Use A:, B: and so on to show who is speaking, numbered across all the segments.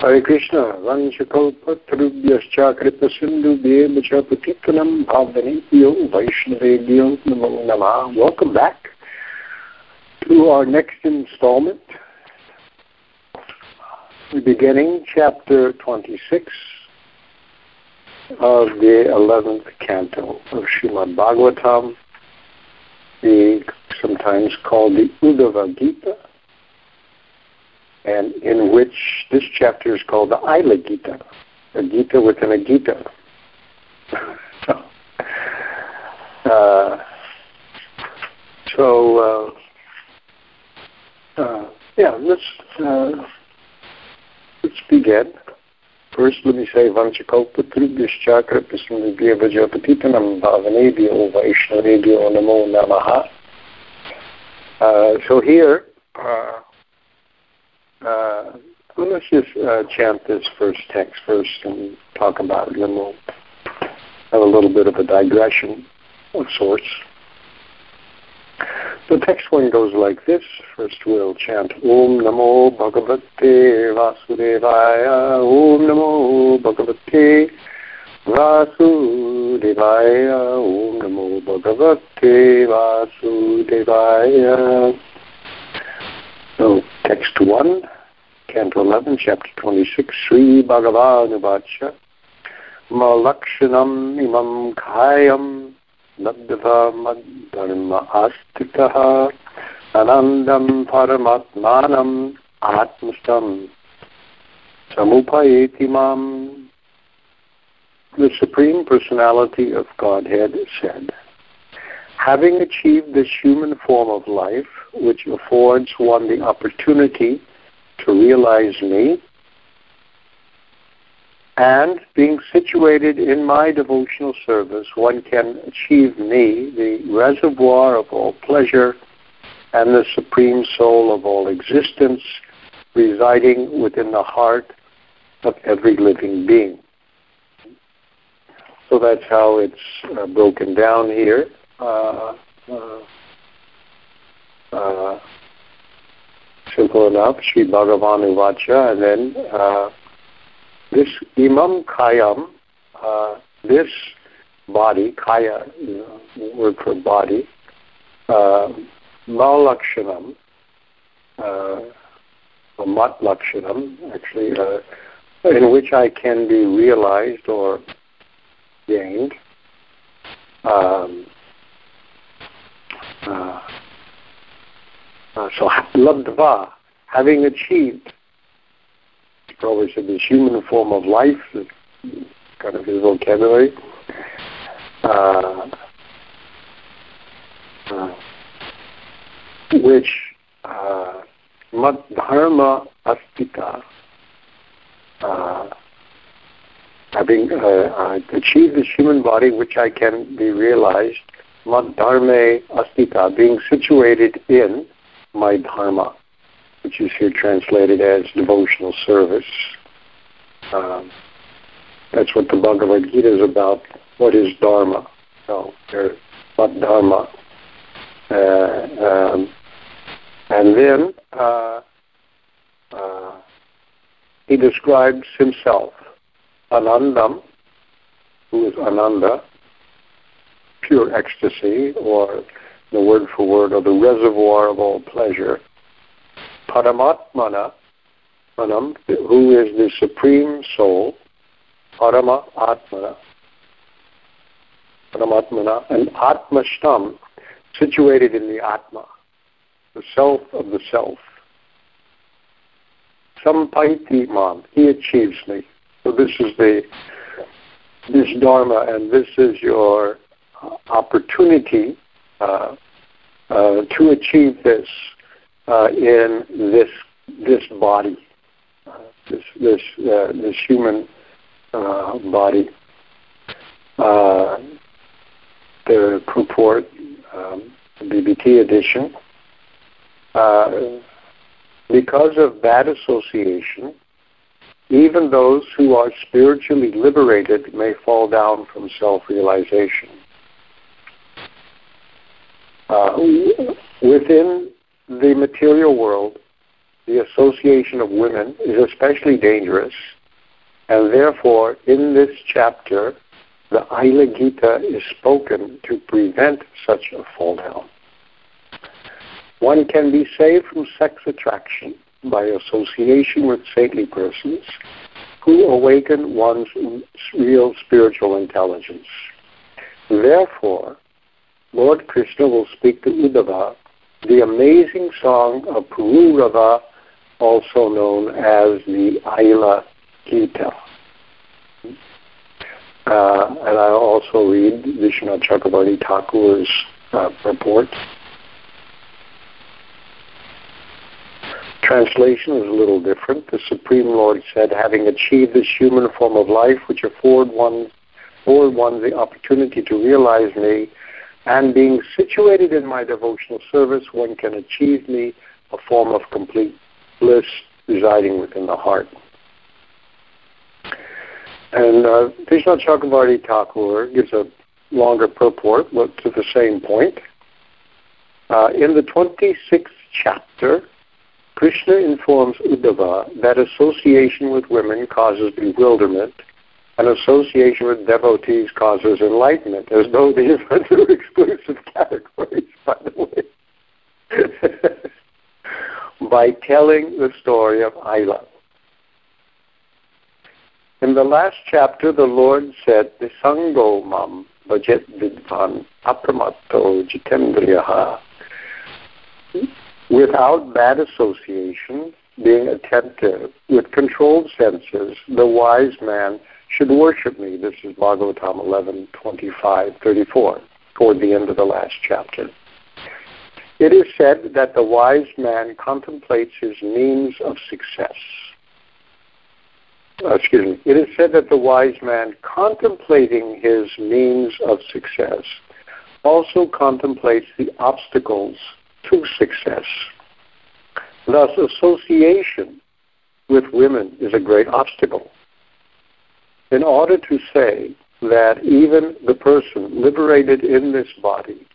A: Hare Krishna, Vanchakalpatrubyascha Kripasindhubhyeva cha Patitanam Namah. Welcome back to our next installment. Beginning chapter 26 of the 11th canto of Srimad Bhagavatam, the, sometimes called the Uddhava Gita and in which this chapter is called the Aila Gita, a Gita within a Gita. so, uh, so uh, uh, yeah, let's uh, let's begin. First, let me say Vanchakalpa Trubhyascha Kripasamudhya Vajapatitanam Bhavanebhyo Vaishnavebhyo Namo Namaha. Uh, so here, uh, let's just uh, chant this first text first and talk about it, and then we'll have a little bit of a digression of sorts. The text one goes like this. First we'll chant Om Namo Bhagavate Vasudevaya Om Namo Bhagavate Vasudevaya Om Namo Bhagavate Vasudevaya so, text 1, Canto 11, Chapter 26, Sri Bhagavanuvacha, Malakshanam imam kayam nadva madharma astitaha anandam paramatmanam atmastam samupayeti mam. The Supreme Personality of Godhead said, Having achieved this human form of life, which affords one the opportunity to realize me, and being situated in my devotional service, one can achieve me, the reservoir of all pleasure and the supreme soul of all existence, residing within the heart of every living being. So that's how it's uh, broken down here simple enough, Sri Bhagavan Uvacha, and then uh, this Imam Kayam, uh, this body, Kaya, you know, word for body, uh, Malakshanam, uh, or Mat actually, uh, in which I can be realized or gained. Um, so labdva, having achieved, probably said this human form of life, kind of his vocabulary. Uh, uh, which uh, dharma uh, having uh, achieved this human body, which I can be realized Madharme Astita, being situated in my dharma, which is here translated as devotional service. Um, that's what the Bhagavad Gita is about. What is dharma? So, what dharma? Uh, um, and then uh, uh, he describes himself, Anandam, who is Ananda, pure ecstasy, or the word for word, or the reservoir of all pleasure. Paramatmana, manam, who is the supreme soul, Parama Atmana, Paramatmana, and Atmashtam, situated in the Atma, the self of the self. Sampaiti Mam, he achieves me. So this is the this Dharma, and this is your opportunity uh, uh, to achieve this uh, in this this body, uh, this this uh, this human uh, body. the purport, um, BBT edition. because of bad association, even those who are spiritually liberated may fall down from self-realization. Uh, within the material world, the association of women is especially dangerous, and therefore, in this chapter, the Aila Gita is spoken to prevent such a fall down. One can be saved from sex attraction by association with saintly persons who awaken one's real spiritual intelligence. Therefore, Lord Krishna will speak to Uddhava the amazing song of Pururava, also known as the Aila Gita. Uh, and I also read Vishwanath Chakravarti Thakur's uh, report. Translation is a little different. The Supreme Lord said, having achieved this human form of life which afford one, afford one the opportunity to realize me, and being situated in my devotional service, one can achieve me a form of complete bliss residing within the heart. And uh, Vishnu Chakravarti Thakur gives a longer purport but to the same point. Uh, in the 26th chapter, Krishna informs Uddhava that association with women causes bewilderment and association with devotees causes enlightenment, as though these are two exclusive categories, by the way. By telling the story of Aila. In the last chapter, the Lord said, Nisango mam bhajet vidvan apramatto jitendriyaha. Without bad association, being attentive, with controlled senses, the wise man should worship me. This is Bhagavatam 11, 25, 34, toward the end of the last chapter. It is said that the wise man contemplates his means of success uh, excuse me, it is said that the wise man contemplating his means of success also contemplates the obstacles to success. Thus, association with women is a great obstacle. In order to say that even the person liberated in this body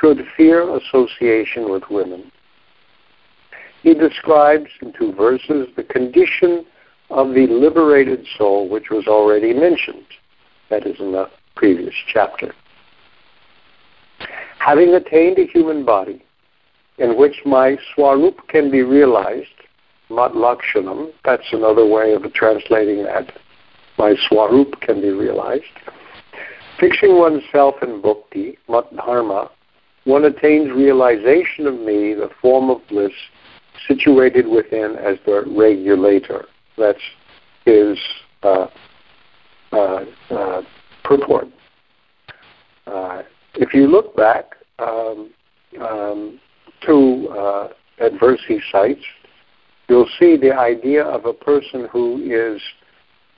A: should fear association with women, he describes in two verses the condition of the liberated soul, which was already mentioned. That is in the previous chapter. Having attained a human body in which my swarup can be realized, mat lakshanam, that's another way of translating that. My swarup can be realized. Fixing oneself in bhakti, mat dharma, one attains realization of me, the form of bliss, situated within as the regulator. That's his uh, uh, uh, purport. Uh, if you look back um, um, to uh, at verse you'll see the idea of a person who is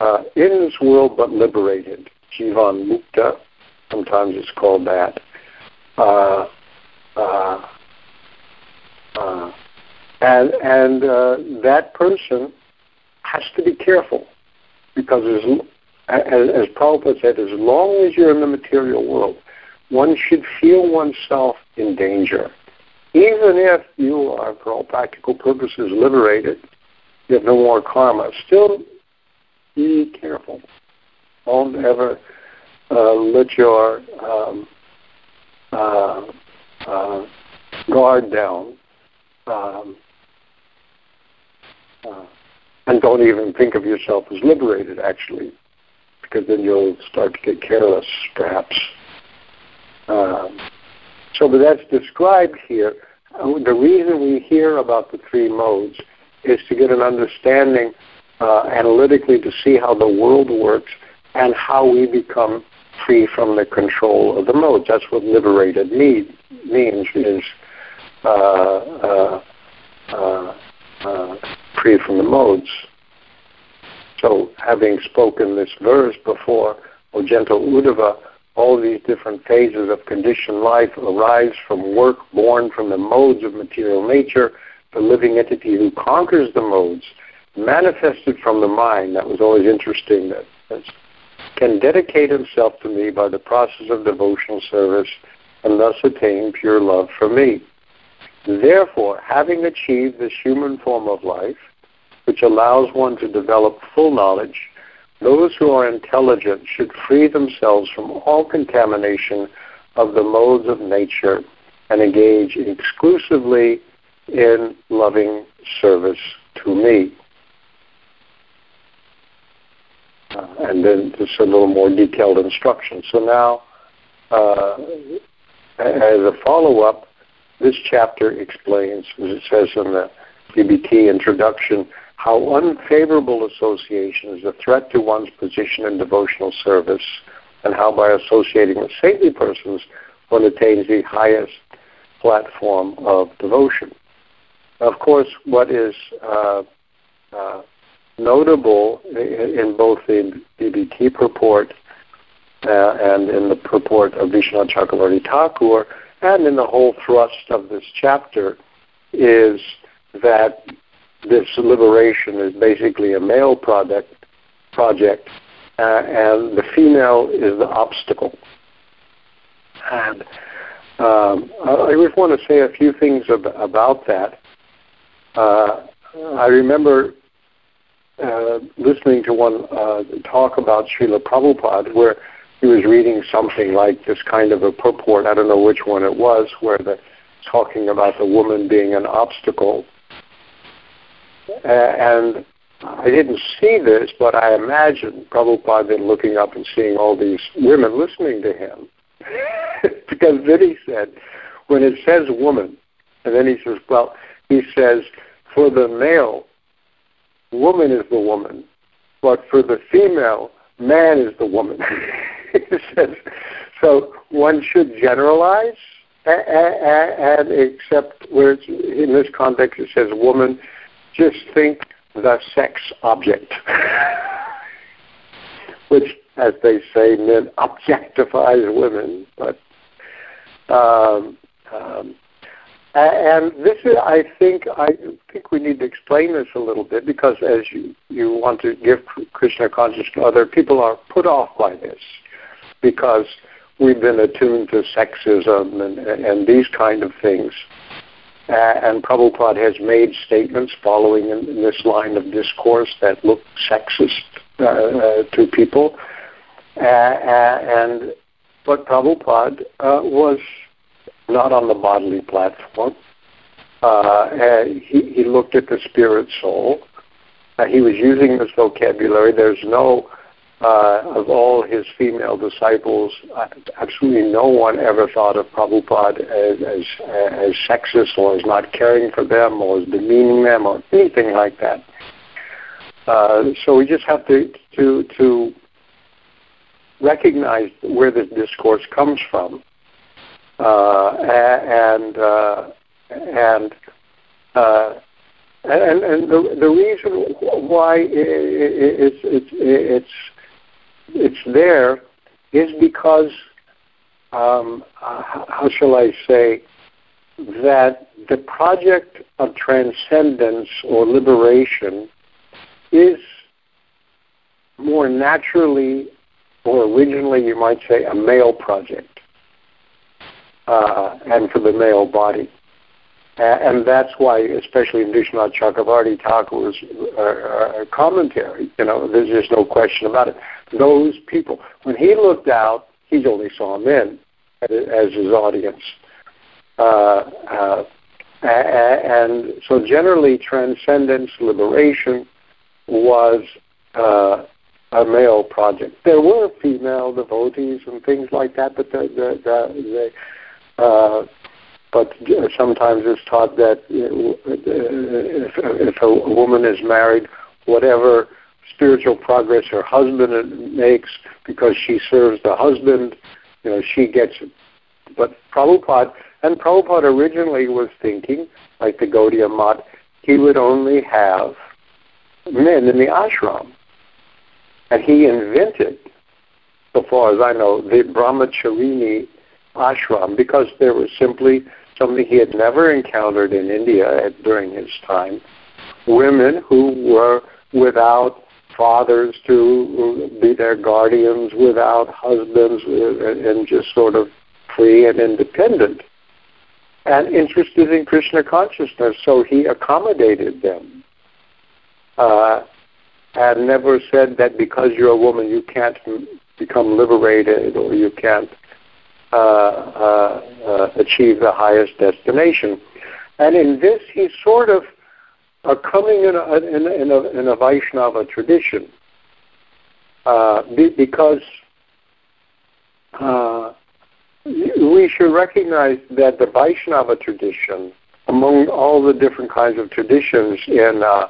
A: uh, in this world but liberated. Jivan Mukta, sometimes it's called that. Uh, uh, uh, and and that person has to be careful because as, as, as Prabhupada said, as long as you're in the material world, one should feel oneself in danger. Even if you are, for all practical purposes, liberated, you have no more karma, still be careful. Don't ever uh, let your um, uh, uh, guard down. Um, uh, and don't even think of yourself as liberated, actually, because then you'll start to get careless, perhaps. Um, so, but that's described here. Uh, the reason we hear about the three modes is to get an understanding uh, analytically to see how the world works and how we become free from the control of the modes. That's what liberated need, means is uh, uh, uh, uh free from the modes. So, having spoken this verse before, O gentle Uddhava, all these different phases of conditioned life arise from work born from the modes of material nature, the living entity who conquers the modes, manifested from the mind. That was always interesting. That, that can dedicate himself to me by the process of devotional service and thus attain pure love for me. Therefore, having achieved this human form of life, which allows one to develop full knowledge, those who are intelligent should free themselves from all contamination of the modes of nature and engage exclusively in loving service to me. Uh, and then just a little more detailed instruction. So now, uh, as a follow-up, this chapter explains, as it says in the BBT introduction, how unfavorable association is a threat to one's position in devotional service, and how by associating with saintly persons, one attains the highest platform of devotion. Of course, what is uh, uh, notable in both the BBT purport uh, and in the purport of Vishwanath Chakravarti Thakur, and in the whole thrust of this chapter, is that this liberation is basically a male product project, uh, and the female is the obstacle. And um, I just want to say a few things ab- about that. Uh, I remember uh, listening to one uh, talk about Srila Prabhupada where he was reading something like this kind of a purport. I don't know which one it was, where the talking about the woman being an obstacle uh, and I didn't see this, but I imagine Prabhupada been looking up and seeing all these women listening to him. because then he said, when it says woman, and then he says, well, he says, for the male, woman is the woman, but for the female, man is the woman. so one should generalize and accept where it's, in this context it says woman just think the sex object, which, as they say, men objectifies women. But um, um, and this is, I think, I think we need to explain this a little bit because as you you want to give Krishna consciousness to other people, are put off by this because we've been attuned to sexism and, and these kind of things. Uh, and Prabhupada has made statements following in, in, this line of discourse that look sexist uh, uh, to people. And but Prabhupada uh, was not on the bodily platform. he, he looked at the spirit soul. he was using this vocabulary. There's no uh, of all his female disciples, absolutely no one ever thought of Prabhupada as, as, as sexist or as not caring for them or as demeaning them or anything like that. Uh, so we just have to, to, to recognize where this discourse comes from. Uh, and uh, and uh, and and the the reason why it's it's it's it's there is because, um, how shall I say, that the project of transcendence or liberation is more naturally or originally, you might say, a male project, uh, and for the male body. and that's why, especially in Vishwanath Chakravarti Thakur's uh, uh, commentary, you know, there's just no question about it those people. When he looked out, he only saw men as his audience. Uh, uh, and so generally transcendence, liberation was uh, a male project. There were female devotees and things like that, but the, the, the, the uh, but sometimes it's taught that if, if a woman is married, whatever spiritual progress her husband makes because she serves the husband. You know, she gets it. But Prabhupada, and Prabhupada originally was thinking, like the Gaudiya Math, he would only have men in the ashram. And he invented, so far as I know, the Brahmacharini ashram because there was simply something he had never encountered in India at, during his time. Women who were without fathers to be their guardians without husbands uh, and just sort of free and independent. and interested in Krishna consciousness, so he accommodated them. Uh, and never said that because you're a woman you can't become liberated or you can't achieve the highest destination. And in this, he's sort of uh, coming in a, in, in, a, in a Vaishnava tradition uh, be, because uh, we should recognize that the Vaishnava tradition, among all the different kinds of traditions in uh,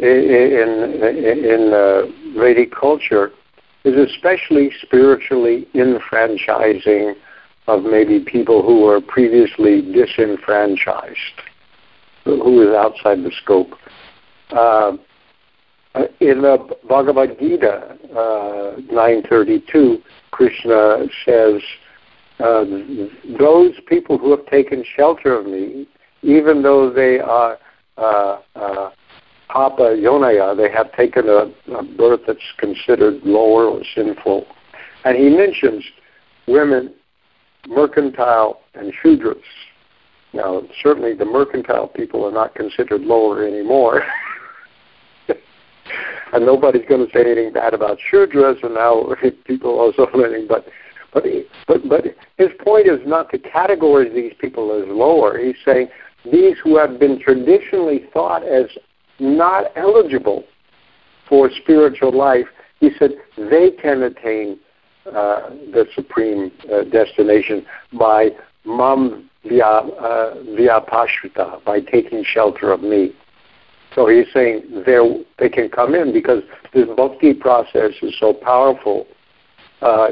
A: in in, in uh, Vedic culture, is especially spiritually enfranchising of maybe people who were previously disenfranchised, who is outside the scope. Uh, in the Bhagavad Gita uh, 932, Krishna says, uh, "Those people who have taken shelter of me, even though they are uh, uh Papa Yonaya, they have taken a, a birth that's considered lower or sinful," and he mentions women, mercantile, and shudras. Now, certainly the mercantile people are not considered lower anymore. and nobody's going to say anything bad about Shudras, and now people are also learning. But, but, but, but his point is not to categorize these people as lower. He's saying these who have been traditionally thought as not eligible for spiritual life, he said they can attain uh, the supreme uh, destination by mam via, uh, via by taking shelter of me. So he's saying they can come in because this bhakti process is so powerful. Uh,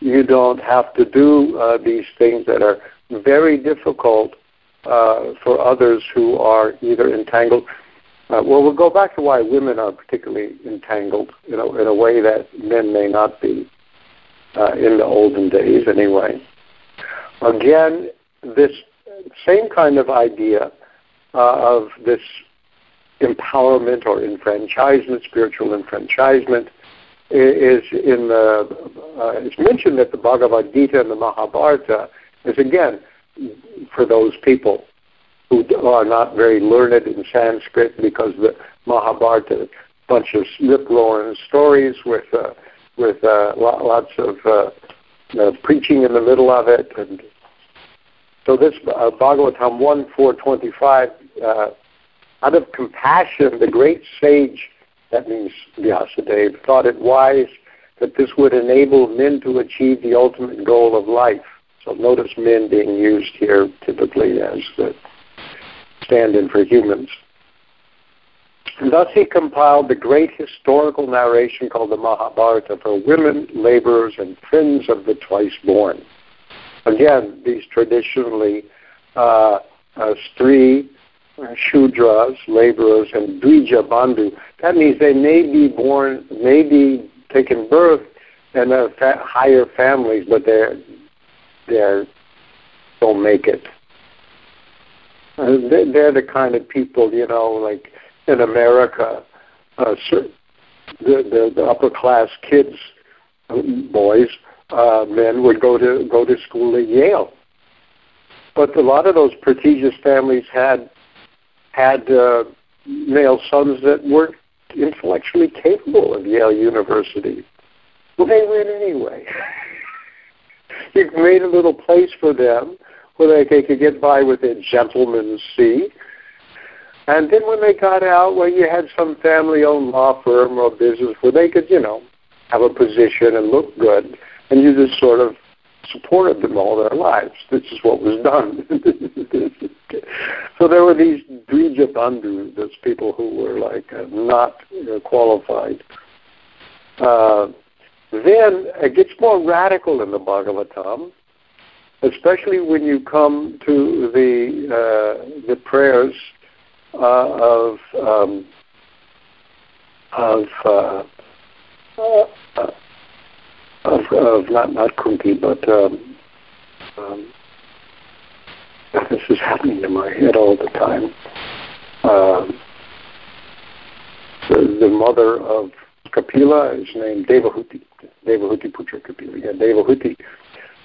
A: you don't have to do uh, these things that are very difficult uh, for others who are either entangled. Uh, well, we'll go back to why women are particularly entangled, you know, in a way that men may not be uh, in the olden days, anyway. Again, this same kind of idea uh, of this empowerment or enfranchisement, spiritual enfranchisement, is in the uh, it's mentioned that the Bhagavad Gita and the Mahabharata is again for those people who are not very learned in Sanskrit because the Mahabharata bunch of lip roaring stories with uh, with uh, lots of uh, preaching in the middle of it and so this uh, Bhagavatam 1 425 uh, out of compassion, the great sage, that means Vyasadeva, thought it wise that this would enable men to achieve the ultimate goal of life. So notice men being used here typically as the stand-in for humans. And thus he compiled the great historical narration called the Mahabharata for women, laborers, and friends of the twice born. Again, these traditionally uh, uh, three Shudras, laborers, and Dvija Bandhu. That means they may be born, may be taken birth in a fa- higher families, but they're they don't make it. Uh, they're the kind of people, you know, like in America, uh, the, the the upper class kids, boys, uh, men would go to go to school at Yale. But a lot of those prestigious families had had uh, male sons that weren't intellectually capable of Yale University. Well, they went anyway. you made a little place for them where they could get by with a gentleman's C. And then when they got out, well, you had some family-owned law firm or business where they could, you know, have a position and look good, and you just sort of supported them all their lives. This is what was done. so there were these Dvija Bandhu, those people who were like uh, not uh, qualified. Uh, then it gets more radical in the Bhagavatam, especially when you come to the uh, the prayers uh, of um, of uh, uh, of, of not not Kunti, but um, um, this is happening in my head all the time. Um, the, the mother of Kapila is named Devahuti, Devahuti Putra Kapila. Yeah, Devahuti.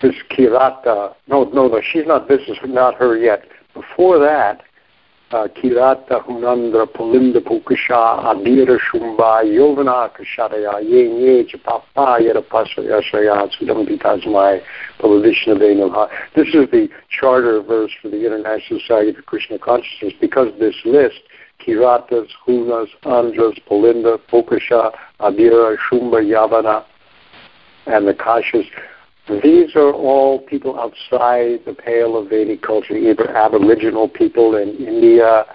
A: this Kirata. No, no, no. She's not. This is not her yet. Before that, Kirata Hunandra Pulinda Pukasha Adira Shumba Yovana Kasharaya Ye Chapapa Yadapasayashaya Sudamditasmai Palavishnavenamha. This is the charter verse for the International Society for Krishna Consciousness because this list Kiratas, Hunas, Andras, Pulinda, Pukasha, Adira, Shumba, Yavana, and the Kashas these are all people outside the pale of Vedic culture, either Aboriginal people in India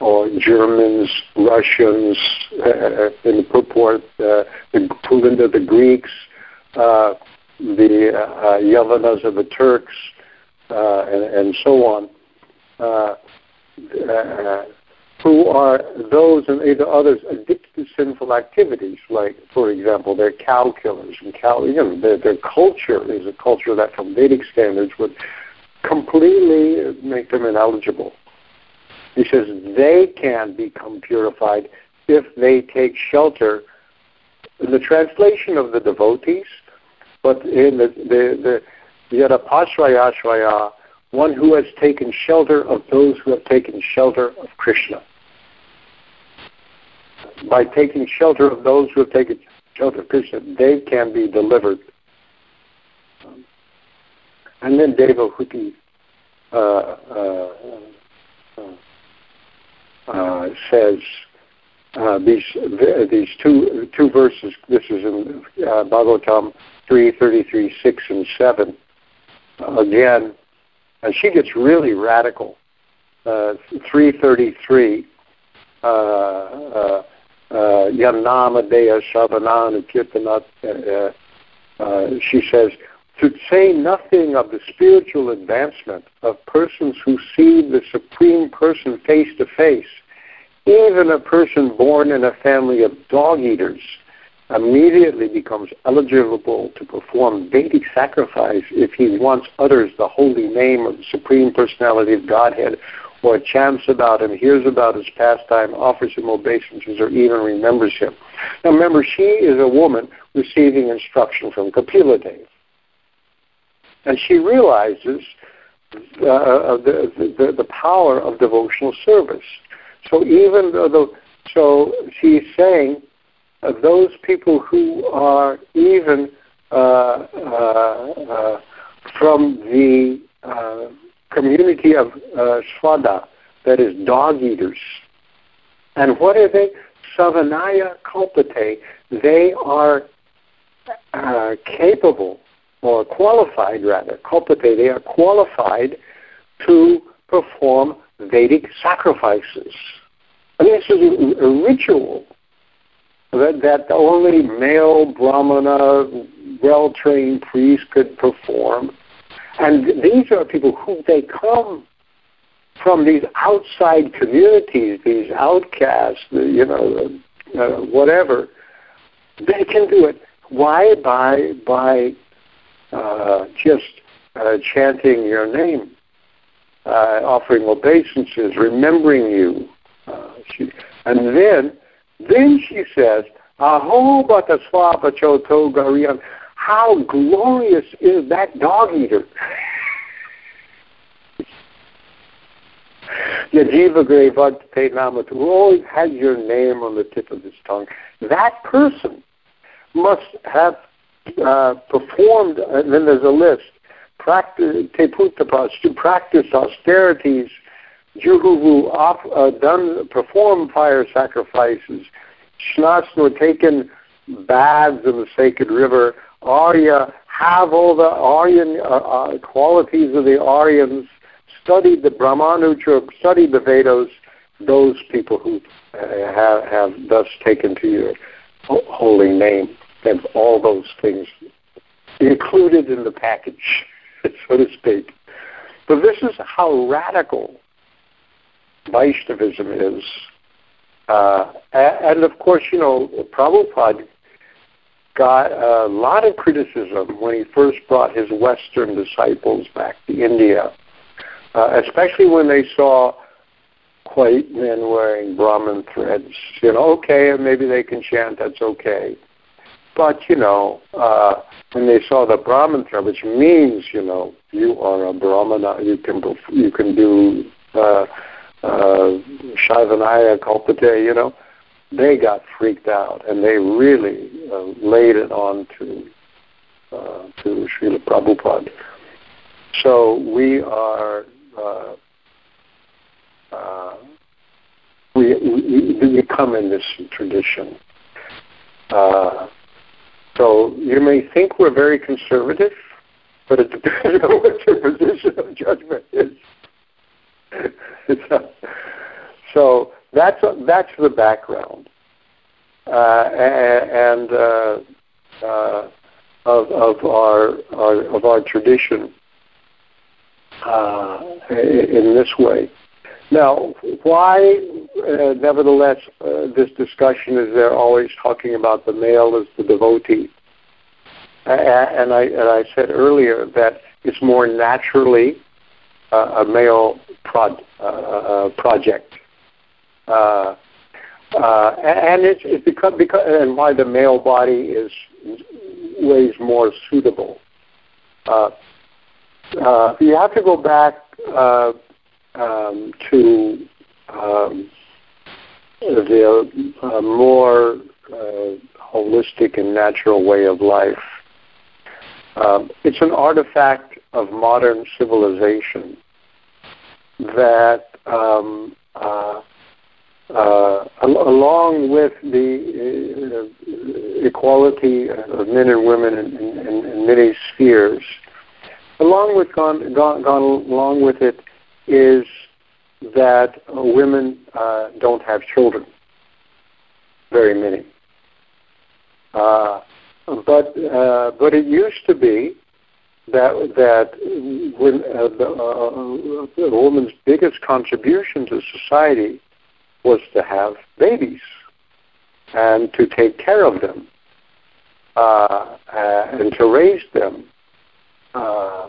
A: or Germans, Russians, uh, in the purport, uh, the Pulinda, the Greeks, uh, the uh, Yavanas of the Turks, uh, and, and, so on. Who are those and either others addicted to sinful activities, like, for example, they're cow killers and cow, you know, their, their culture is a culture that, from Vedic standards, would completely make them ineligible. He says they can become purified if they take shelter. In the translation of the devotees, but in the the, the Yadapasraya one who has taken shelter of those who have taken shelter of Krishna by taking shelter of those who have taken shelter of Krishna, they can be delivered. Um, and then Devahuti uh, uh, uh, uh, says uh, these these two two verses. This is in uh, Bhagavatam three thirty three six and seven. again, and she gets really radical. three thirty three. Uh, Shavanana Kirtanat, uh, uh, she says, to say nothing of the spiritual advancement of persons who see the Supreme Person face to face, even a person born in a family of dog eaters immediately becomes eligible to perform Vedic sacrifice if he once utters the holy name of the Supreme Personality of Godhead or chants about him, hears about his pastime, offers him obeisances, or even remembers him. Now remember, she is a woman receiving instruction from Kapila Dev. And she realizes uh, uh the, the, the power of devotional service. So even though, so she's saying uh, those people who are even uh, uh, uh from the community of uh, Svada, that is dog eaters. And what are they? Savanaya kalpate. They are uh, capable, or qualified rather, kalpate, they are qualified to perform Vedic sacrifices. I mean, this is a, a ritual that, that only male Brahmana, well trained priest could perform. And these are people who they come from these outside communities, these outcasts, you know, uh, whatever. They can do it. Why? By by uh, just uh, chanting your name, uh, offering obeisances, remembering you. Uh, she, and then, then she says, "Aho bata swapa choto gariyan." How glorious is that dog eater? Yajiva Grevante Namat, who always has your name on the tip of his tongue. That person must have uh, performed, and then there's a list, practice, teputapas, to practice austerities, juhuvu, uh, done, perform fire sacrifices, snasnu, taken baths in the sacred river, Arya have all the Aryan uh, uh, qualities of the Aryans, studied the Brahmanuja, studied the Vedas, those people who uh, have, have thus taken to your holy name have all those things included in the package, so to speak. But this is how radical Vaishnavism is. Uh, and of course, you know, Prabhupada got a lot of criticism when he first brought his Western disciples back to India, uh, especially when they saw white men wearing Brahmin threads. You know, okay, maybe they can chant, that's okay. but you know, uh, when they saw the Brahmantra, which means you know you are a Brahmana, you can you can do uh, uh, Shaivanaya Kalpate, you know, they got freaked out and they really uh, laid it on to uh, to Srila Prabhupada. So we are uh, uh, we, we, we come in this tradition. Uh, so you may think we're very conservative, but it depends on what your position of judgment is. so that's that's the background, uh, and uh, uh, of of our, our of our tradition uh, in this way. Now, why, uh, nevertheless, uh, this discussion is there always talking about the male as the devotee? and I and I said earlier that it's more naturally a male prod, uh, uh, uh, and it's, it's because because and why the male body is ways more suitable. you have to go back um, to um, the uh, more uh, holistic and natural way of life. Um, it's an artifact of modern civilization that, um, uh, uh, along with the uh, equality of men and women in, in, in many spheres, along with gone, gone, gone along with it is that women uh, don't have children, very many. Uh, but uh, but it used to be that that when uh, the, the woman's biggest contribution to society was to have babies and to take care of them uh, and to raise them. Uh,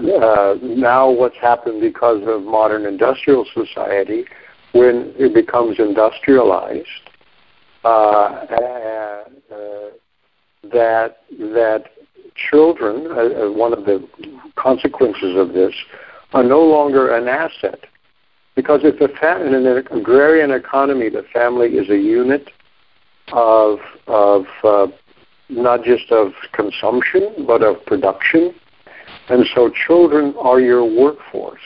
A: uh, now what's happened because of modern industrial society, when it becomes industrialized, uh, uh, that that children, uh, uh, one of the consequences of this, are no longer an asset. Because if a in an agrarian economy, the family is a unit of of uh, not just of consumption, but of production and so children are your workforce.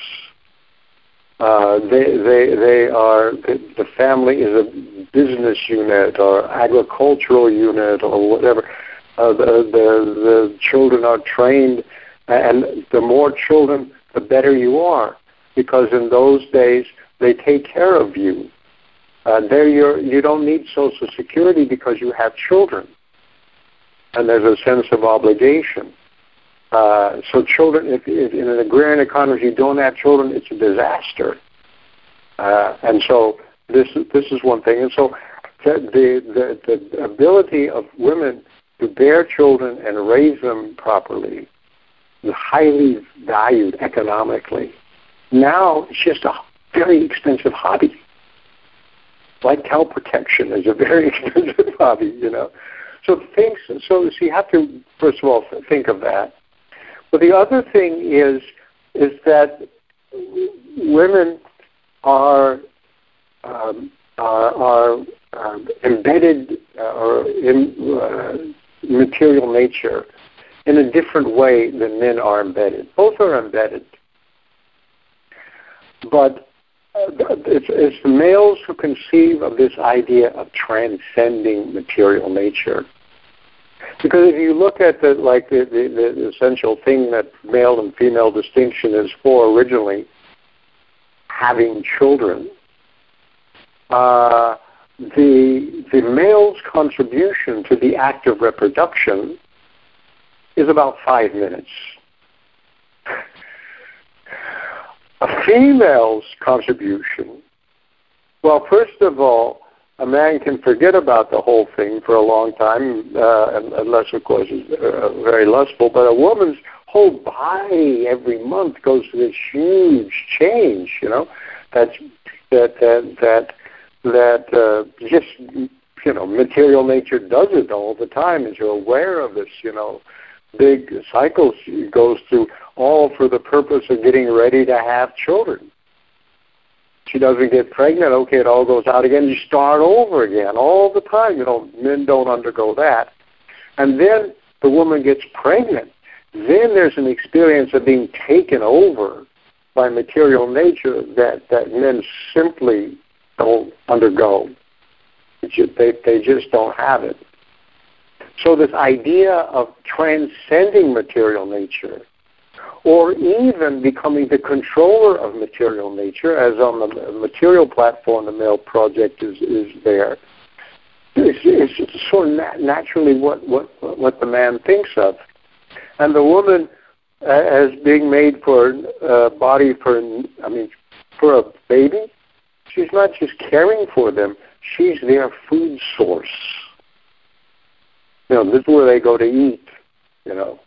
A: Uh, they, they, they are, the, the family is a business unit or agricultural unit or whatever. Uh, the, the, the children are trained, and the more children, the better you are, because in those days they take care of you. Uh, there you're, you don't need Social Security because you have children, and there's a sense of obligation. Uh, so children, if, if, in an agrarian economy, if you don't have children, it's a disaster. Uh, and so this this is one thing. And so the, the the the ability of women to bear children and raise them properly is highly valued economically. Now it's just a very expensive hobby. Like cow protection is a very expensive hobby, you know. So things. So, so you have to first of all think of that. But the other thing is is that women are um, are, are um, embedded uh, or in uh, material nature in a different way than men are embedded. Both are embedded, but uh, it's, it's the males who conceive of this idea of transcending material nature because if you look at the like the, the, the essential thing that male and female distinction is for originally, having children, uh, the the male's contribution to the act of reproduction is about five minutes. A female's contribution, well, first of all, a man can forget about the whole thing for a long time, uh, unless, of course, he's uh, very lustful. But a woman's whole body every month goes through this huge change. You know, that's that that that that uh, just you know, material nature does it all the time, and you're aware of this, you know, big cycles goes through, all for the purpose of getting ready to have children. She doesn't get pregnant, okay, it all goes out again. You start over again all the time. You know, men don't undergo that. And then the woman gets pregnant. Then there's an experience of being taken over by material nature that, that men simply don't undergo. They, they just don't have it. So this idea of transcending material nature, or even becoming the controller of material nature, as on the material platform the male project is, is there, is, is sort of nat- naturally what, what, what the man thinks of. And the woman, uh, as being made for a uh, body for, I mean, for a baby, she's not just caring for them, she's their food source. You know, this is where they go to eat. You know,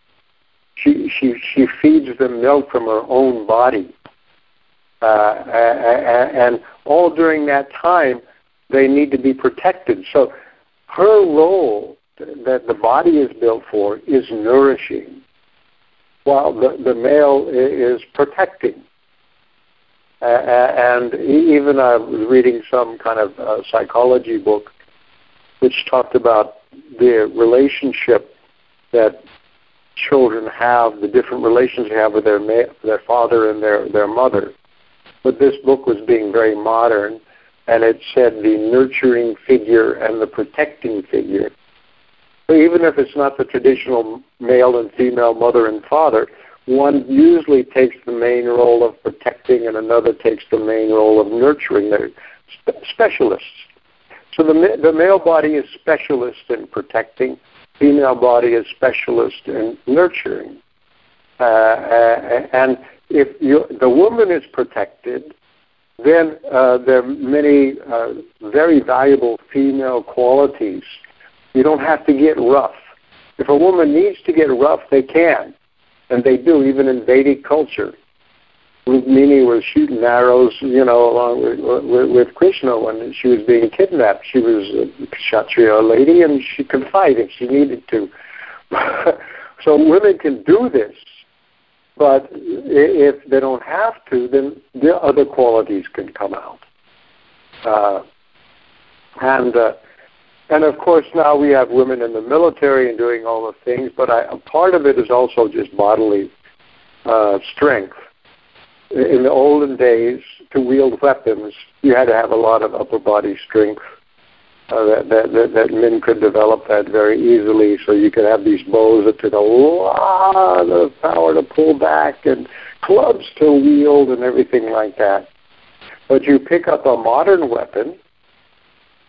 A: she she she feeds them milk from her own body, uh, and all during that time they need to be protected. So her role that the body is built for is nourishing, while the the male is protecting. Uh, and even I was reading some kind of uh, psychology book which talked about the relationship that children have, the different relations they have with their ma- their father and their their mother. But this book was being very modern, and it said the nurturing figure and the protecting figure. So even if it's not the traditional male and female mother and father, one usually takes the main role of protecting, and another takes the main role of nurturing. They're spe- specialists. So the, the male body is specialist in protecting, female body is specialist in nurturing. Uh, uh, and if you, the woman is protected, then uh, there are many uh, very valuable female qualities. You don't have to get rough. If a woman needs to get rough, they can, and they do, even in Vedic culture. Rukmini was shooting arrows, you know, along with, with, with Krishna when she was being kidnapped. She was a Kshatriya lady, and she could fight if she needed to. so women can do this, but if they don't have to, then the other qualities can come out. Uh, and uh, and of course now we have women in the military and doing all the things, but I, part of it is also just bodily uh, strength in the olden days, to wield weapons, you had to have a lot of upper body strength. Uh, that, that, that, that men could develop that very easily, so you could have these bows that took a lot of power to pull back and clubs to wield and everything like that. But you pick up a modern weapon,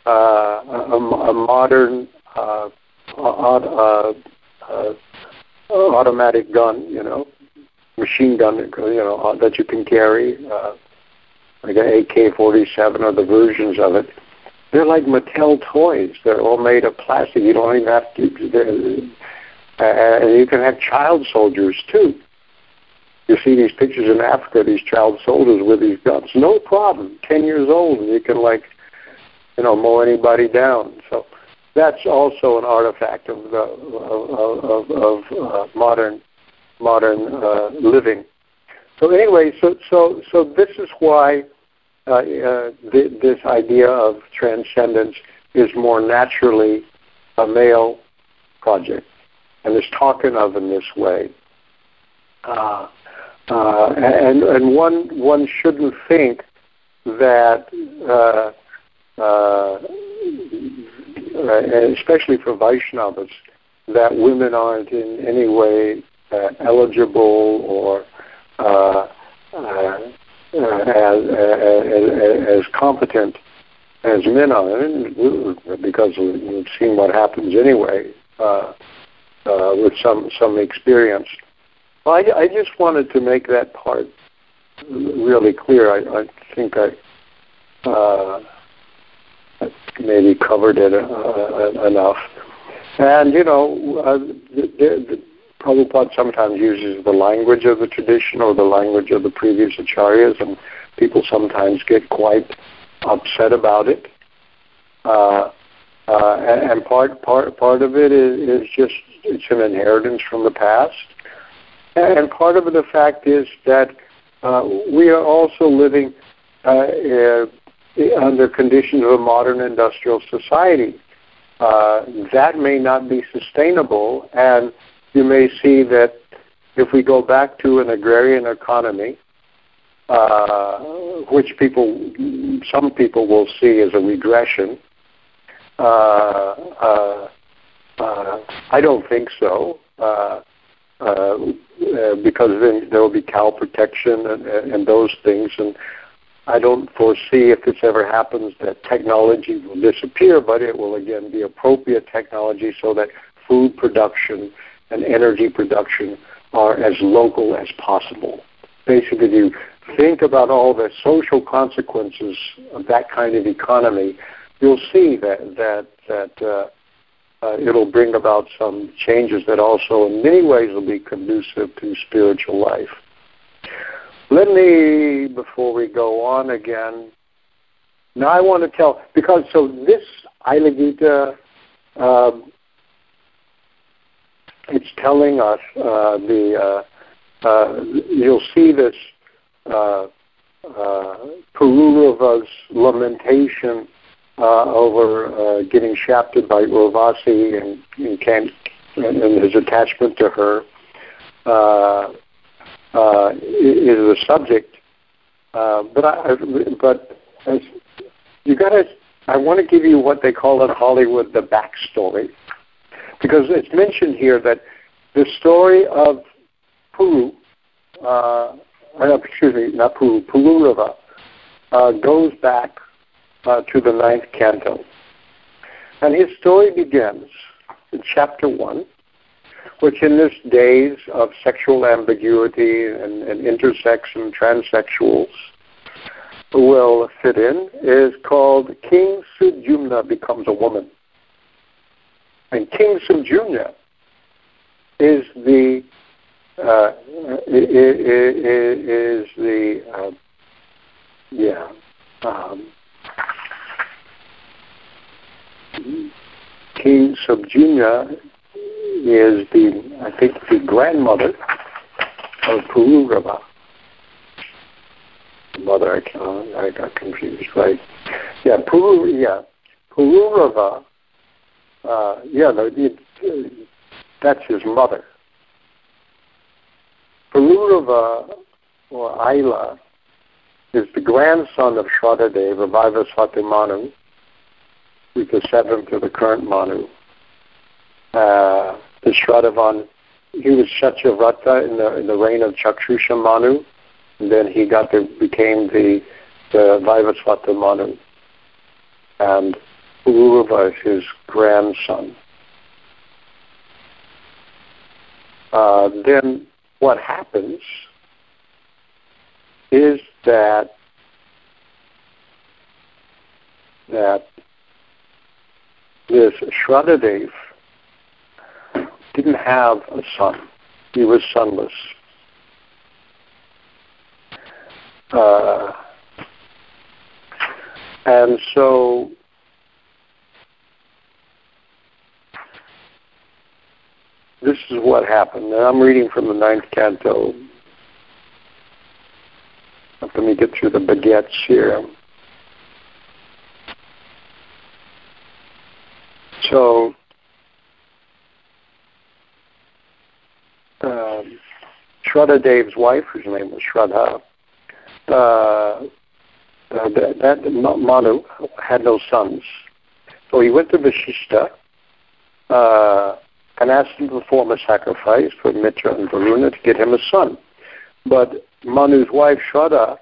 A: uh, a, a modern uh, uh, uh, automatic gun, you know, machine gun, you know, uh, that you can carry, uh, like an AK-47 or the versions of it. They're like Mattel toys. They're all made of plastic. You don't even have to. Uh, and you can have child soldiers too. You see these pictures in Africa, these child soldiers with these guns. No problem. Ten years old, and you can like, you know, mow anybody down. So that's also an artifact of the of, of, of uh, modern modern uh, living. So anyway, so so so this is why uh, uh, th- this idea of transcendence is more naturally a male project, and is talking of in this way. Uh, uh, and and one one shouldn't think that, uh, uh, especially for Vaishnavas, that women aren't in any way eligible or uh, uh, as, as, as competent as men are, because we've seen what happens anyway uh, uh, with some some experience. Well, I, I just wanted to make that part really clear. I, I think I uh, maybe covered it uh, enough. And you know, uh, the, the, Prabhupada sometimes uses the language of the tradition or the language of the previous acharyas, and people sometimes get quite upset about it. Uh, uh, and, part part part of it is, is just it's an inheritance from the past, and part of the fact is that uh, we are also living uh, uh, under conditions of a modern industrial society. Uh, that may not be sustainable, and you may see that if we go back to an agrarian economy, uh, which people, some people will see as a regression, uh, uh, uh I don't think so. Uh, uh, because then there will be cow protection and, and those things, and I don't foresee if this ever happens that technology will disappear, but it will again be appropriate technology so that food production and energy production are as local as possible. Basically, you think about all the social consequences of that kind of economy, you'll see that that that uh, uh, it'll bring about some changes that also, in many ways, will be conducive to spiritual life. Let me, before we go on again, now I want to tell, because so this Aila Gita, um, it's telling us uh, the, uh, uh, you'll see this uh, uh, Pururava's lamentation uh, over uh, getting shafted by Urvasi and, and, and his attachment to her. Is the subject. But I, but you got to. I want to give you what they call in Hollywood the backstory, because it's mentioned here that the story of Puru, uh, excuse me, not Puru, Pururava, uh, goes back uh, to the ninth canto. And his story begins in chapter 1 which in this days of sexual ambiguity and, and intersex and transsexuals will fit in, is called King Sudyumna Becomes a Woman. And King Sudyumna is the uh, is the uh, yeah um, King Sudyumna is the, I think, the grandmother of Pururava. Mother, I, can't, I got confused, right? Yeah, Puru, yeah, Pururava. Uh, yeah, no, it, that's his mother. Pururava, or Aila, is the grandson of Shraddhadeva, Vaivasvata Manu, who's the seventh of the current Manu. Uh, the Shraddhavan, he was Satyavrata in the in the reign of Chakshusha Manu, and then he got the became the the Vaivasvata Manu, and His grandson. Uh, then what happens is that that this Shraddhadev didn't have a son. He was sonless. Uh, and so this is what happened. And I'm reading from the ninth canto. Let me get through the baguettes here. So um, Shraddha Dev's wife, whose name was Shraddha, uh, uh, that, that Manu had no sons. So he went to Vashishta uh, and asked him to perform a sacrifice for Mitra and Varuna to get him a son. But Manu's wife, Shraddha,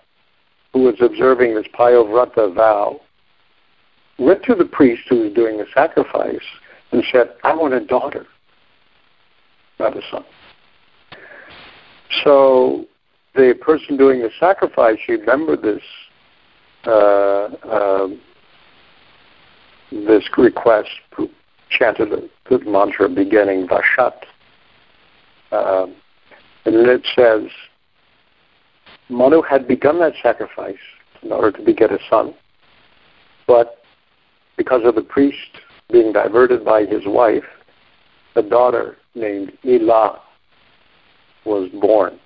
A: who was observing this Payovrata vow, went to the priest who was doing the sacrifice and said, I want a daughter, not a son. So the person doing the sacrifice remembered this uh, uh, this request, chanted the, the mantra beginning Vashat. Uh, and then it says, Manu had begun that sacrifice in order to beget a son, but because of the priest being diverted by his wife, a daughter named Ila was born.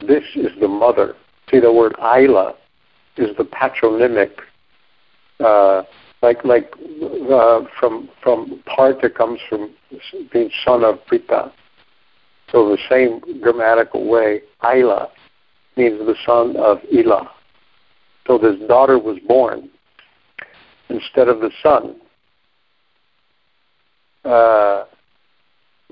A: This is the mother. See, the word Aila is the patronymic, uh, like like uh, from from Partha comes from being son of Pritha. So the same grammatical way, Aila means the son of Ila. So this daughter was born instead of the son. Uh,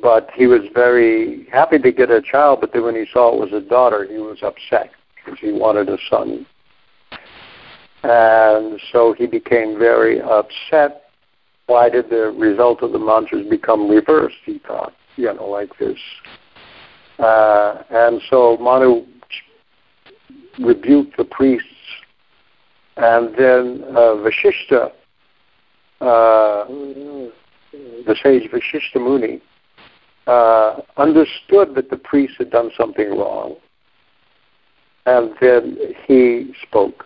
A: but he was very happy to get a child, but then when he saw it was a daughter, he was upset because he wanted a son. And so he became very upset. Why did the result of the mantras become reversed? He thought, you know, like this. Uh, and so Manu rebuked the priests, and then uh, Vashishta, uh, the sage Vashishta Muni, uh, understood that the priest had done something wrong, and then he spoke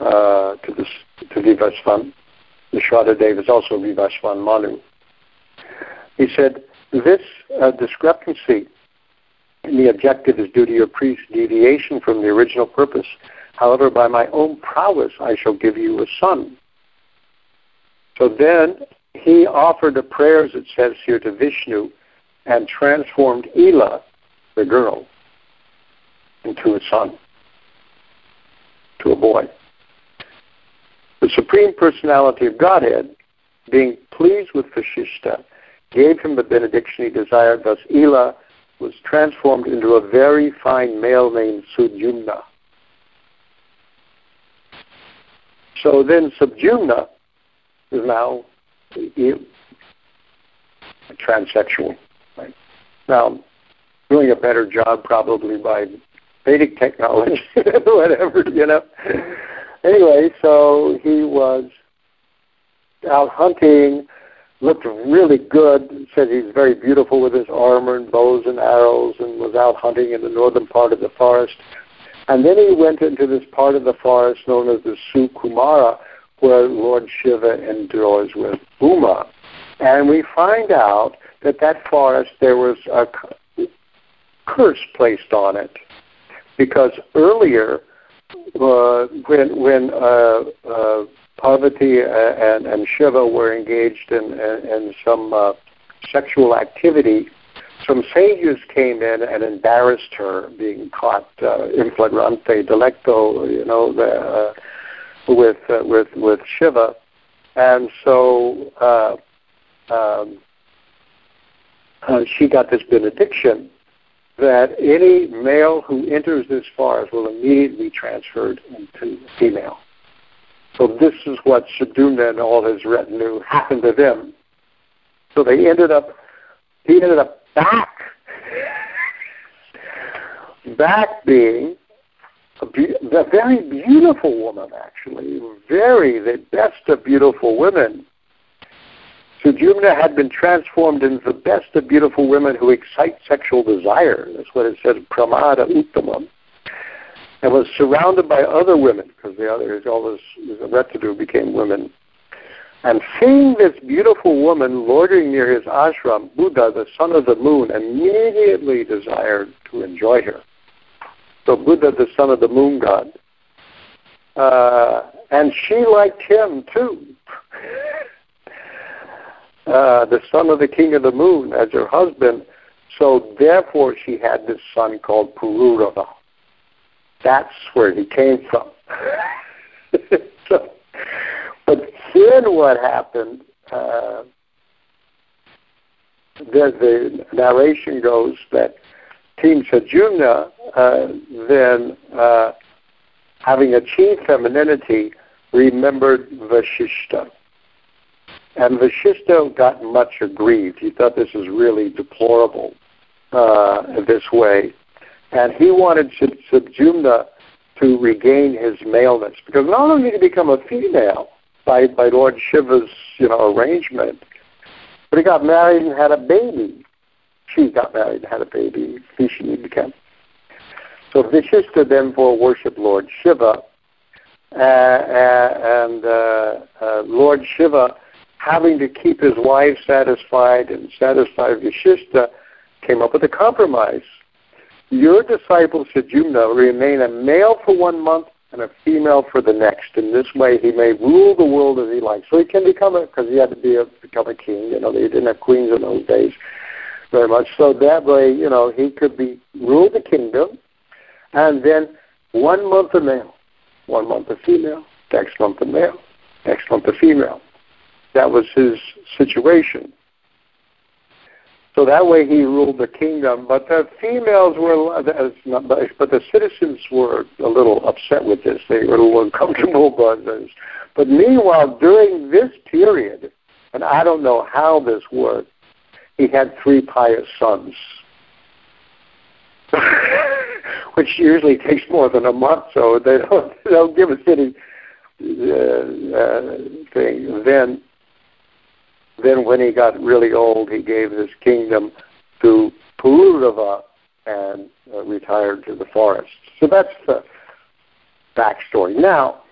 A: uh, to this to Vivasvan. Dev is also Vivasvan Manu. He said, this uh, discrepancy in the objective is due to your priest's deviation from the original purpose. However, by my own prowess I shall give you a son. So then he offered the prayers, it says here, to Vishnu and transformed Ila, the girl, into a son, to a boy. The Supreme Personality of Godhead, being pleased with Vashishta, gave him the benediction he desired. Thus, Ila was transformed into a very fine male named Sudyumna. So then Sudyumna is now a transsexual. Right? Now, doing a better job probably by Vedic technology, whatever, you know. Anyway, so he was out hunting, looked really good, said he's very beautiful with his armor and bows and arrows, and was out hunting in the northern part of the forest. And then he went into this part of the forest known as the Sukumara, where Lord Shiva enjoys with Uma. And we find out that that forest, there was a curse placed on it. Because earlier, when, when uh, uh, Parvati and, and Shiva were engaged in, in, in some uh, sexual activity, some sages came in and embarrassed her, being caught uh, in flagrante delicto, you know, the, uh, with uh, with with Shiva, and so uh, um, uh, she got this benediction that any male who enters this forest will immediately be transferred into female. So this is what Sudyumna and all his retinue happened to them. So they ended up, he ended up back, back being a, be- a very beautiful woman, actually, very the best of beautiful women. Sudyumna had been transformed into the best of beautiful women who excite sexual desire. That's what it says, pramada uttamam and was surrounded by other women because the others, all this retinue became women. And seeing this beautiful woman loitering near his ashram, Budha, the son of the moon, immediately desired to enjoy her. So Budha, the son of the moon god, uh, and she liked him too. uh, the son of the king of the moon as her husband. So therefore, she had this son called Pururava. That's where he came from. so, but then what happened? Uh, the, the narration goes that King Sudyumna uh, then, uh, having achieved femininity, remembered Vashishta. And Vashishta got much aggrieved. He thought this was really deplorable uh, this way and he wanted Sudyumna to regain his maleness because not only did he become a female by by Lord Shiva's you know arrangement, but he got married and had a baby. She got married and had a baby. Vishnu became. So Vashishta for worship Lord Shiva, uh, and uh, uh, Lord Shiva, having to keep his wife satisfied and satisfy Vashishta, came up with a compromise. Your disciple Sudyumna remain a male for one month and a female for the next. In this way, he may rule the world as he likes. So he can become a because he had to be a, become a king. You know, they didn't have queens in those days very much. So that way, you know, he could be rule the kingdom, and then one month a male, one month a female, next month a male, next month a female. That was his situation. So that way he ruled the kingdom. But the females were, but the citizens were a little upset with this. They were a little uncomfortable. But, but meanwhile, during this period, and I don't know how this worked, he had three pious sons. Which usually takes more than a month, so they don't, they don't give a city uh, uh, thing. Then then when he got really old, he gave his kingdom to Pururava and uh, retired to the forest. So that's the backstory. Now,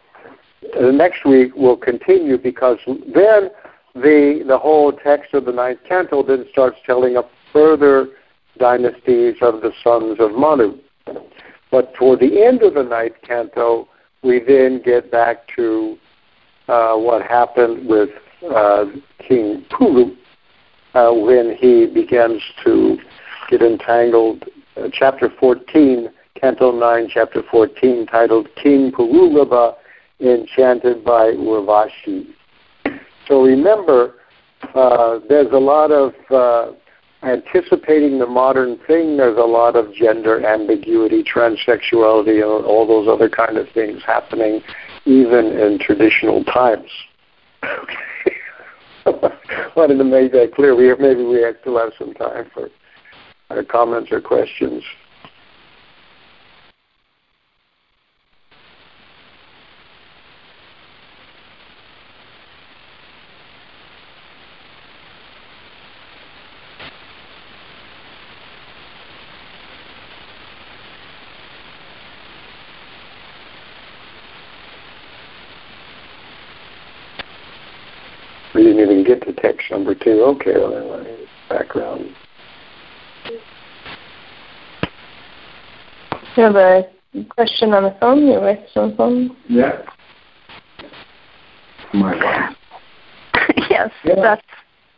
A: the next week we'll continue because then the the whole text of the ninth canto then starts telling of further dynasties of the sons of Manu. But toward the end of the ninth canto, we then get back to uh, what happened with uh, King Pulu uh, when he begins to get entangled. Uh, chapter 14, Canto 9, Chapter 14, titled King Pururava, Enchanted by Urvashi. So remember, uh, there's a lot of uh, anticipating the modern thing. There's a lot of gender ambiguity, transsexuality, and all those other kind of things happening even in traditional times. wanted to make that clear. Maybe we have, maybe we still have some time for uh, comments or questions. get to text number two. Okay, well, background.
B: You have a question on the phone? Your wife's on the phone?
A: Yeah. My
C: wife. yes, yeah. that's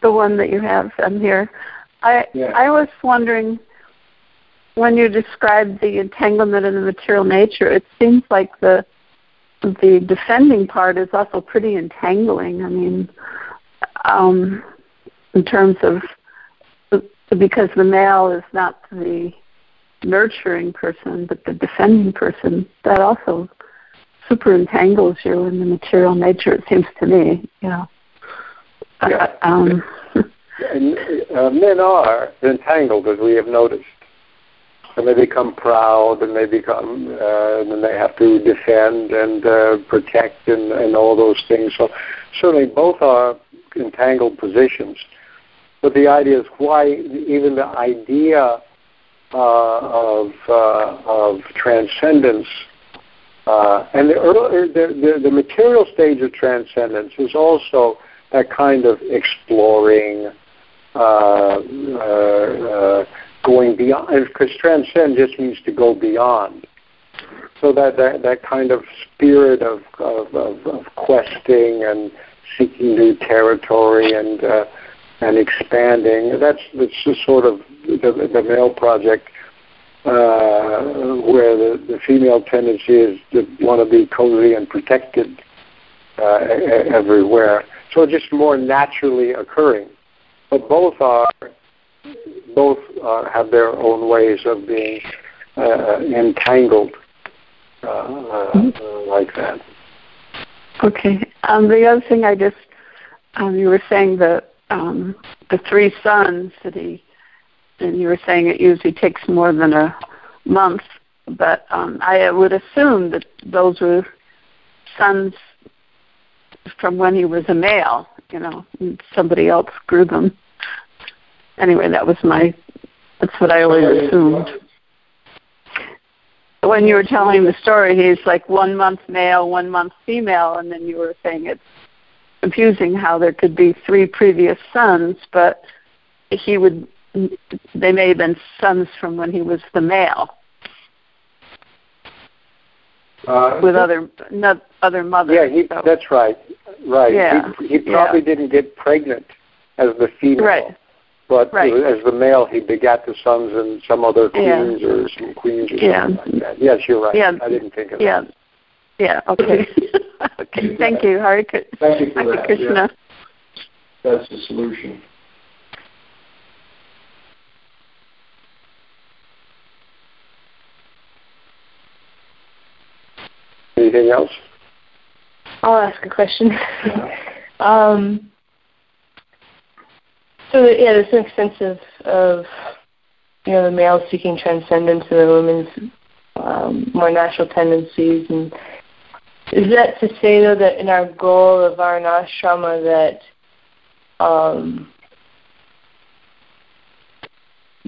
C: the one that you have on here. I yeah. I was wondering when you described the entanglement in the material nature, it seems like the the defending part is also pretty entangling. I mean, um, in terms of because the male is not the nurturing person, but the defending person. That also super entangles you in the material nature. It seems to me, you know.
A: Yeah. Uh, um, and, uh, men are entangled, as we have noticed. And they become proud, and they become, uh, and they have to defend and uh, protect, and, and all those things. So certainly, both are entangled positions. But the idea is why even the idea uh, of uh, of transcendence uh, and the, early, the, the, the material stage of transcendence is also that kind of exploring, uh, uh, uh, going beyond. Because transcend just means to go beyond. So that that, that kind of spirit of, of, of, of questing and seeking new territory and uh, and expanding. That's that's the sort of the, the male project uh, where the, the female tendency is to want to be cozy and protected uh, everywhere. So just more naturally occurring, but both are both uh, have their own ways of being uh, entangled uh, uh, mm-hmm. like that.
C: Okay. Um, the other thing I just, um, you were saying the um, the three sons that he, and you were saying it usually takes more than a month, but um, I would assume that those were sons from when he was a male. You know, somebody else grew them. Anyway, that was my. That's what I always assumed. When you were telling the story, he's like one month male, one month female, and then you were saying it's confusing how there could be three previous sons, but he would they may have been sons from when he was the male.
A: Uh,
C: with other not other mothers.
A: Yeah, he,
C: so.
A: that's right. Right.
C: Yeah.
A: He, he probably
C: yeah.
A: didn't get pregnant as the female.
C: Right.
A: But
C: right.
A: as the male, he begat the sons and some other queens
C: yeah.
A: or some queens or
C: yeah.
A: something like that. Yes, you're right.
C: Yeah.
A: I didn't think of
C: yeah.
A: that.
C: Yeah. Okay. okay. Thank you, Hari.
D: Thank you for
C: Hare
D: that.
C: Krishna.
D: Yeah. That's the solution.
A: Anything else?
B: I'll ask a question. um, so yeah, there's an sense of, of you know the male seeking transcendence and the woman's um, more natural tendencies. And is that to say though that in our goal of our ashrama that um,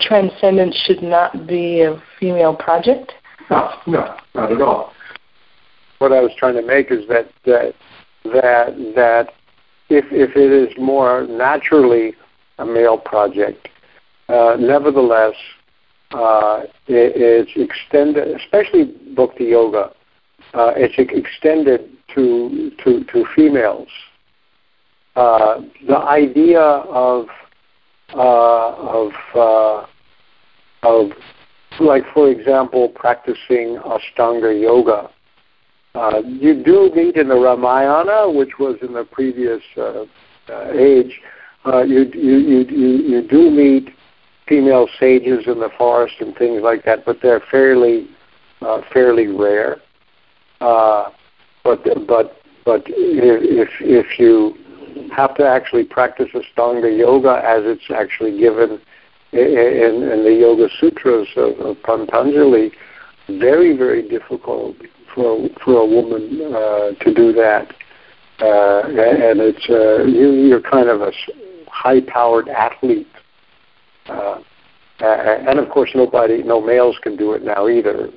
B: transcendence should not be a female project?
D: No, no, not at all.
A: What I was trying to make is that that that that if if it is more naturally a male project, uh, nevertheless, uh, it, it's extended, especially bhakti yoga. Uh, it's extended to to to females. Uh, the idea of uh, of uh, of like for example practicing Ashtanga yoga. Uh, you do meet in the Ramayana, which was in the previous age. Uh, you, you you you you do meet female sages in the forest and things like that, but they're fairly uh, fairly rare. Uh, but but but if if you have to actually practice Ashtanga yoga as it's actually given in, in the Yoga Sutras of, of Patanjali, very very difficult for for a woman uh, to do that, uh, and it's uh, you, you're kind of a high-powered athlete, uh, and of course nobody, no males can do it now either.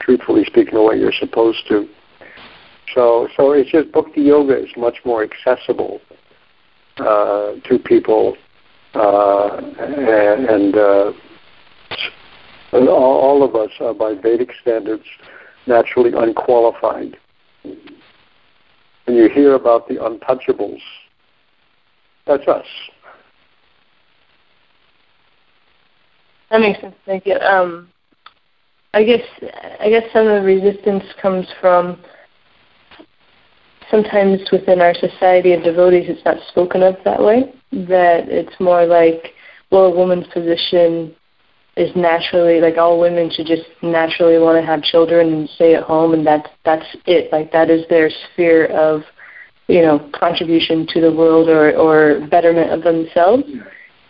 A: Truthfully speaking, the way you're supposed to. So so it's just bhakti yoga is much more accessible uh, to people, uh, and. and uh, all, all of us are, by Vedic standards, naturally unqualified. When you hear about the untouchables, that's us.
B: That makes sense. Thank you. Um, I guess I guess some of the resistance comes from sometimes within our society of devotees, it's not spoken of that way. That it's more like, well, a woman's position is naturally like all women should just naturally want to have children and stay at home and that's that's it like that is their sphere of you know contribution to the world or or betterment of themselves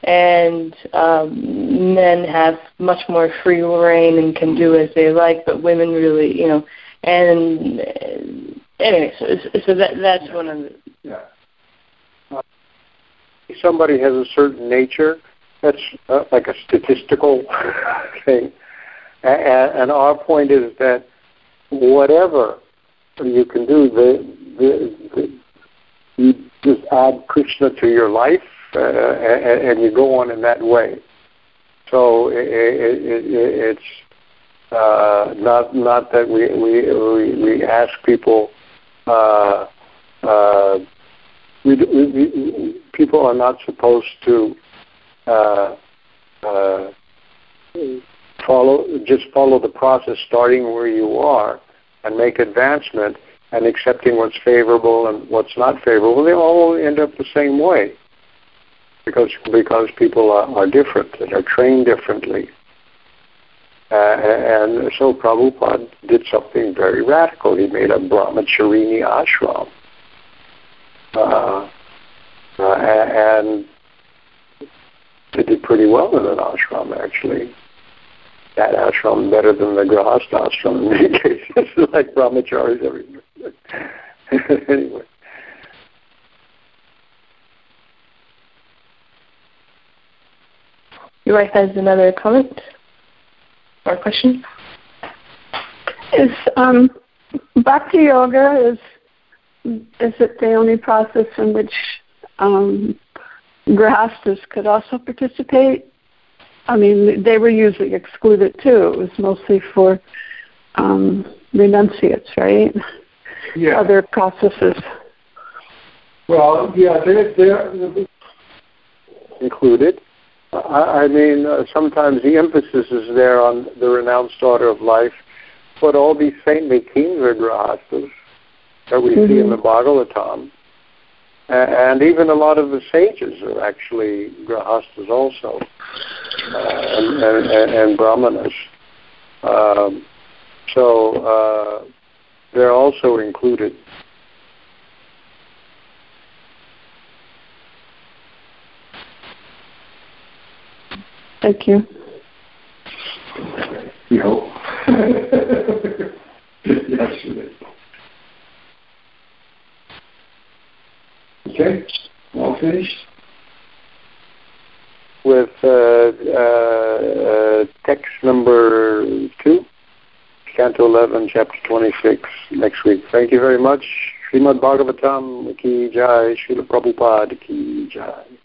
B: and um men have much more free reign and can do as they like but women really you know and uh, anyway so so that that's one of the
D: yeah Uh,
A: somebody has a certain nature that's uh, like a statistical thing. And, and, our point is that whatever you can do, the, the, the you just add Krishna to your life, uh, and, and, you go on in that way. So it, it, it, it's uh, not not that we we we, we ask people. Uh, uh, we, we, we, people are not supposed to uh, follow just follow the process starting where you are and make advancement and accepting what's favorable and what's not favorable they all end up the same way because because people are, are different and are trained differently uh, and so Prabhupada did something very radical. He made a brahmacharini ashram. Uh, uh, and they did pretty well in an ashram, actually. That ashram better than the grahastha ashram in many cases, like brahmacharis everywhere. anyway.
B: Your wife has another comment or question?
C: Is um, bhakti yoga is is it the only process in which um, grahastas could also participate? I mean, they were usually excluded too. It was mostly for um, renunciates, right?
D: Yeah.
C: Other processes.
D: Well, yeah, they're, they're
A: included. I, mean, uh, sometimes the emphasis is there on the renounced order of life, but all these saintly kings are grahastas that we mm-hmm. see in the mm-hmm. Bhagavatam. And, and even a lot of the sages are actually grahastas also, uh, and, and, and, brahmanas. Um, so uh, they're also included.
C: Thank you.
D: We hope. yes, Okay, all finished?
A: With uh, uh, uh, text number two, Canto 11, Chapter 26, next week. Thank you very much. Srimad Bhagavatam ki jai, Srila Prabhupada ki jai.